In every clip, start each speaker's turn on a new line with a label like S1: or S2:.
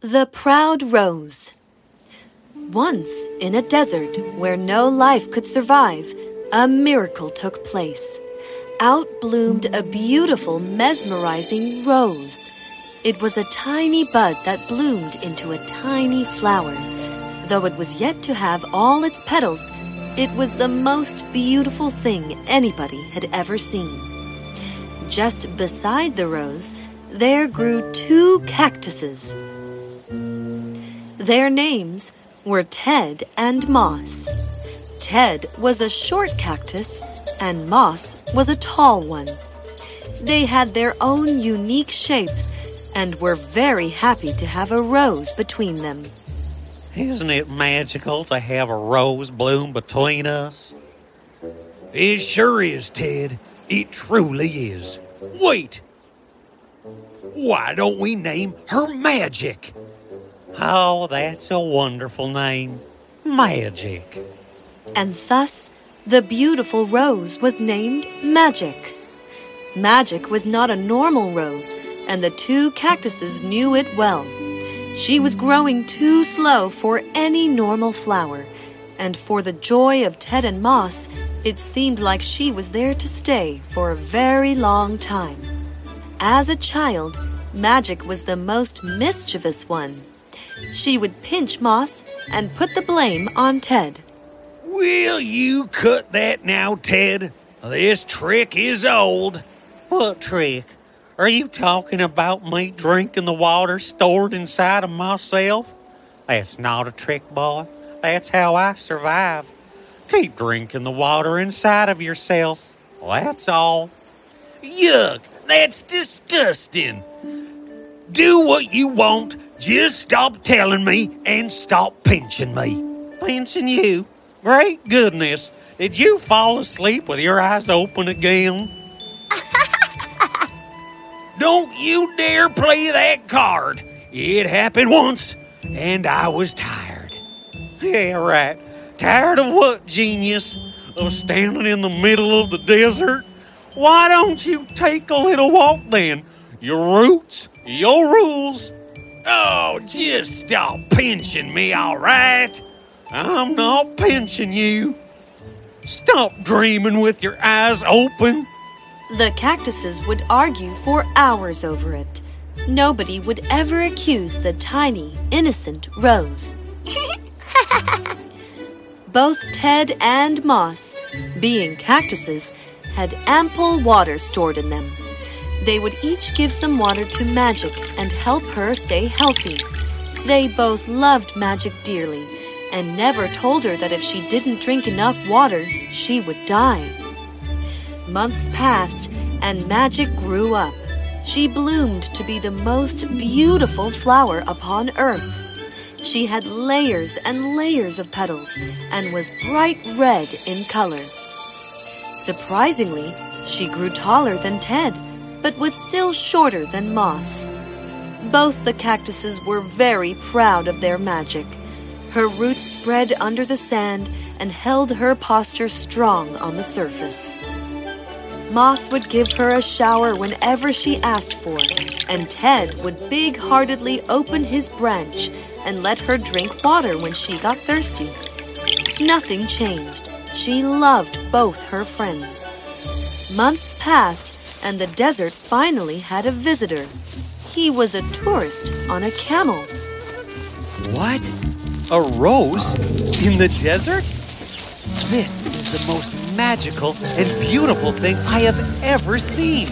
S1: The Proud Rose. Once, in a desert where no life could survive, a miracle took place. Out bloomed a beautiful, mesmerizing rose. It was a tiny bud that bloomed into a tiny flower. Though it was yet to have all its petals, it was the most beautiful thing anybody had ever seen. Just beside the rose, there grew two cactuses. Their names were Ted and Moss. Ted was a short cactus, and Moss was a tall one. They had their own unique shapes and were very happy to have a rose between them.
S2: Isn't it magical to have a rose bloom between us?
S3: It sure is, Ted. It truly is. Wait! Why don't we name her Magic?
S2: Oh, that's a wonderful name. Magic.
S1: And thus, the beautiful rose was named Magic. Magic was not a normal rose, and the two cactuses knew it well. She was growing too slow for any normal flower, and for the joy of Ted and Moss, it seemed like she was there to stay for a very long time. As a child, Magic was the most mischievous one. She would pinch Moss and put the blame on Ted.
S3: Will you cut that now, Ted? This trick is old.
S2: What trick? Are you talking about me drinking the water stored inside of myself? That's not a trick, boy. That's how I survive. Keep drinking the water inside of yourself. That's all.
S3: Yuck! That's disgusting. Do what you want. Just stop telling me and stop pinching me.
S2: Pinching you? Great goodness. Did you fall asleep with your eyes open again?
S3: Don't you dare play that card. It happened once, and I was tired.
S2: Yeah, right. Tired of what, genius? Of standing in the middle of the desert? Why don't you take a little walk then? Your roots, your rules.
S3: Oh, just stop pinching me, all right?
S2: I'm not pinching you. Stop dreaming with your eyes open.
S1: The cactuses would argue for hours over it. Nobody would ever accuse the tiny, innocent Rose. Both Ted and Moss, being cactuses, had ample water stored in them. They would each give some water to Magic and help her stay healthy. They both loved Magic dearly and never told her that if she didn't drink enough water, she would die. Months passed and Magic grew up. She bloomed to be the most beautiful flower upon earth. She had layers and layers of petals and was bright red in color. Surprisingly, she grew taller than Ted, but was still shorter than Moss. Both the cactuses were very proud of their magic. Her roots spread under the sand and held her posture strong on the surface. Moss would give her a shower whenever she asked for, it, and Ted would big heartedly open his branch and let her drink water when she got thirsty. Nothing changed. She loved both her friends. Months passed, and the desert finally had a visitor. He was a tourist on a camel.
S4: What? A rose? In the desert? This is the most magical and beautiful thing I have ever seen.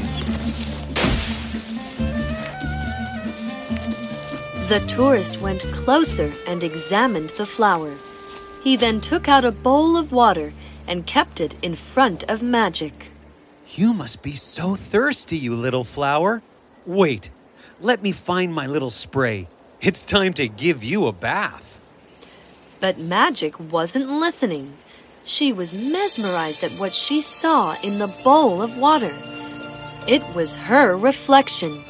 S1: The tourist went closer and examined the flower. He then took out a bowl of water and kept it in front of Magic.
S4: You must be so thirsty, you little flower. Wait, let me find my little spray. It's time to give you a bath.
S1: But Magic wasn't listening. She was mesmerized at what she saw in the bowl of water. It was her reflection.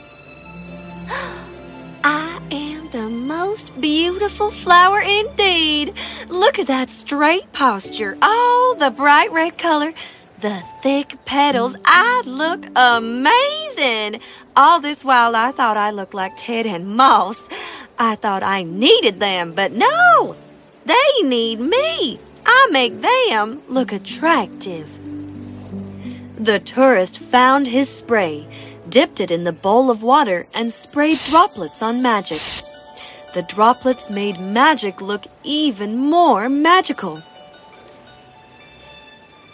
S1: Beautiful flower indeed. Look at that straight posture. Oh, the bright red color. the thick petals. I look amazing. All this while I thought I looked like Ted and Moss. I thought I needed them, but no, they need me. I make them look attractive. The tourist found his spray, dipped it in the bowl of water, and sprayed droplets on Magic. The droplets made Magic look even more magical.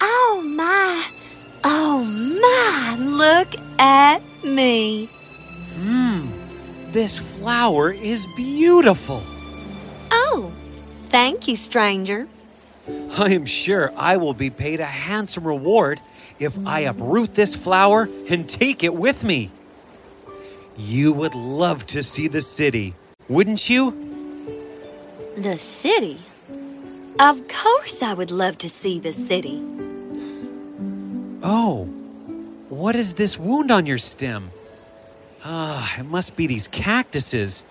S1: Oh my, oh my, look at me.
S4: Mmm, this flower is beautiful.
S1: Oh, thank you, stranger.
S4: I am sure I will be paid a handsome reward if I uproot this flower and take it with me. You would love to see the city, wouldn't you?
S1: The city? Of course, I would love to see the city.
S4: Oh, what is this wound on your stem? Ah, it must be these cactuses.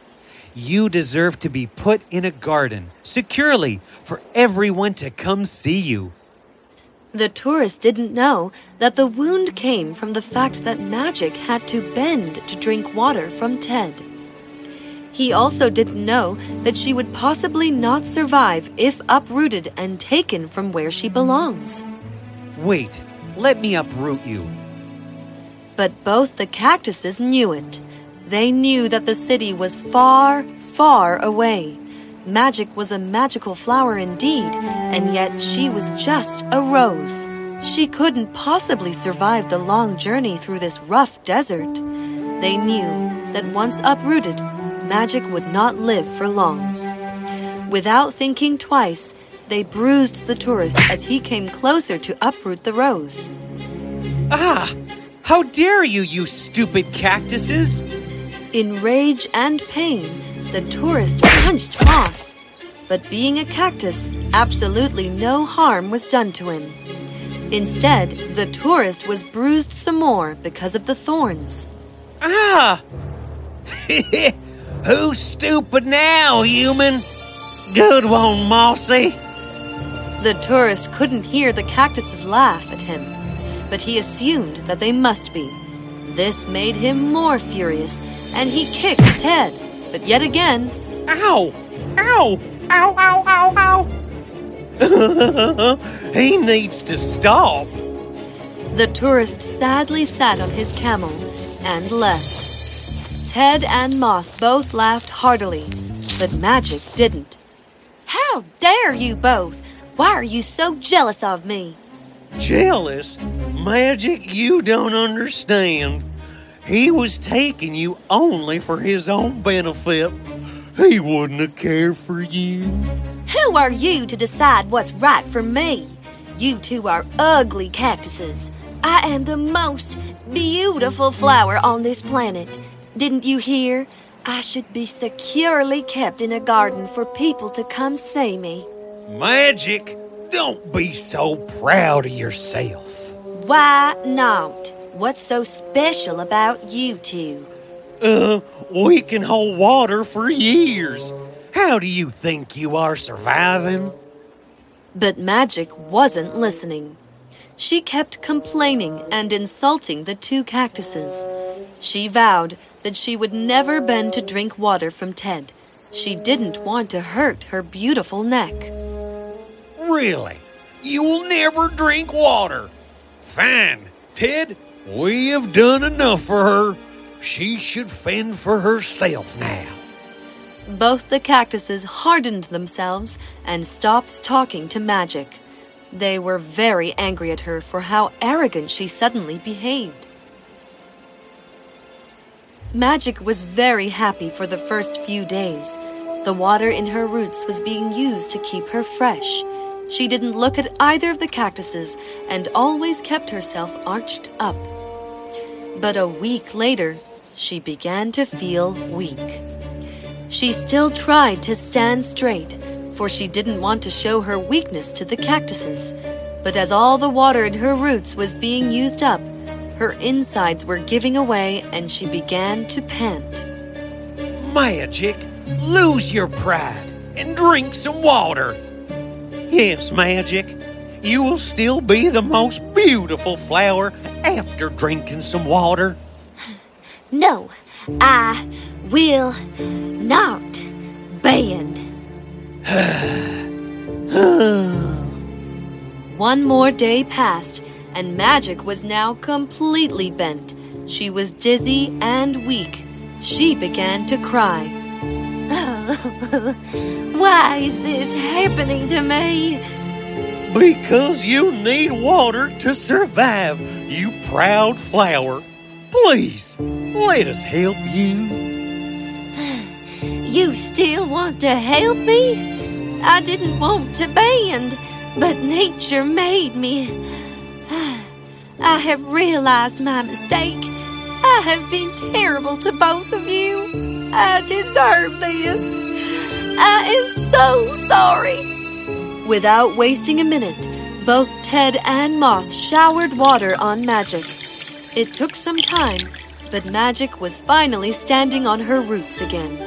S4: You deserve to be put in a garden, securely, for everyone to come see you.
S1: The tourist didn't know that the wound came from the fact that Magic had to bend to drink water from Ted. He also didn't know that she would possibly not survive if uprooted and taken from where she belongs.
S4: Wait, let me uproot you.
S1: But both the cactuses knew it. They knew that the city was far, far away. Magic was a magical flower indeed, and yet she was just a rose. She couldn't possibly survive the long journey through this rough desert. They knew that once uprooted, Magic would not live for long. Without thinking twice, they bruised the tourist as he came closer to uproot the rose.
S4: Ah! How dare you, you stupid cactuses!
S1: In rage and pain, the tourist punched Moss. But being a cactus, absolutely no harm was done to him. Instead, the tourist was bruised some more because of the thorns.
S3: Ah! Who's stupid now, human?
S2: Good one, Mossy.
S1: The tourist couldn't hear the cactuses laugh at him, but he assumed that they must be. This made him more furious, and he kicked Ted. But yet again,
S2: Ow! Ow! Ow, ow, ow, ow! he needs to stop.
S1: the tourist sadly sat on his camel and left. Ted and Moss both laughed heartily, but Magic didn't. How dare you both! Why are you so jealous of me?
S2: Jealous? Magic you don't understand. He was taking you only for his own benefit. He wouldn't have cared for you.
S1: Who are you to decide what's right for me? You two are ugly cactuses. I am the most beautiful flower on this planet. Didn't you hear? I should be securely kept in a garden for people to come see me.
S3: Magic, don't be so proud of yourself.
S1: Why not? What's so special about you two?
S2: Uh, we can hold water for years.
S3: How do you think you are surviving?
S1: But Magic wasn't listening. She kept complaining and insulting the two cactuses. She vowed that she would never bend to drink water from Ted. She didn't want to hurt her beautiful neck.
S3: Really? You will never drink water? Fine, Ted, we have done enough for her. She should fend for herself now.
S1: Both the cactuses hardened themselves and stopped talking to Magic. They were very angry at her for how arrogant she suddenly behaved. Magic was very happy for the first few days. The water in her roots was being used to keep her fresh. She didn't look at either of the cactuses and always kept herself arched up. But a week later, she began to feel weak. She still tried to stand straight, for she didn't want to show her weakness to the cactuses. But as all the water in her roots was being used up, her insides were giving away and she began to pant.
S3: Magic, lose your pride and drink some water.
S2: Yes, Magic. you will still be the most beautiful flower after drinking some water.
S1: No, I will not bend. One more day passed, and Magic was now completely bent. She was dizzy and weak. She began to cry. Why is this happening to me?
S2: Because you need water to survive, you proud flower. Please, let us help you.
S1: You still want to help me? I didn't want to bend, but nature made me. I have realized my mistake. I have been terrible to both of you. I deserve this. I am so sorry. Without wasting a minute, both Ted and Moss showered water on Magic. It took some time, but Magic was finally standing on her roots again.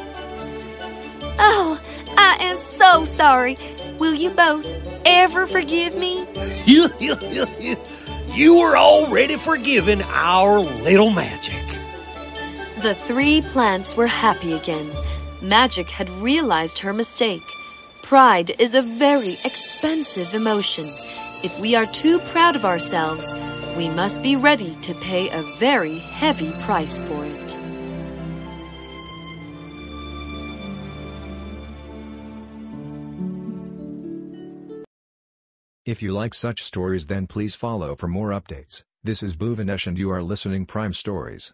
S1: Oh, I am so sorry. Will you both ever forgive me?
S3: you are already forgiven our little magic.
S1: The three plants were happy again. Magic had realized her mistake. Pride is a very expensive emotion. If we are too proud of ourselves, we must be ready to pay a very heavy price for it.
S5: If you like such stories then please follow for more updates. This is Bhuvanesh and you are listening Prime Stories.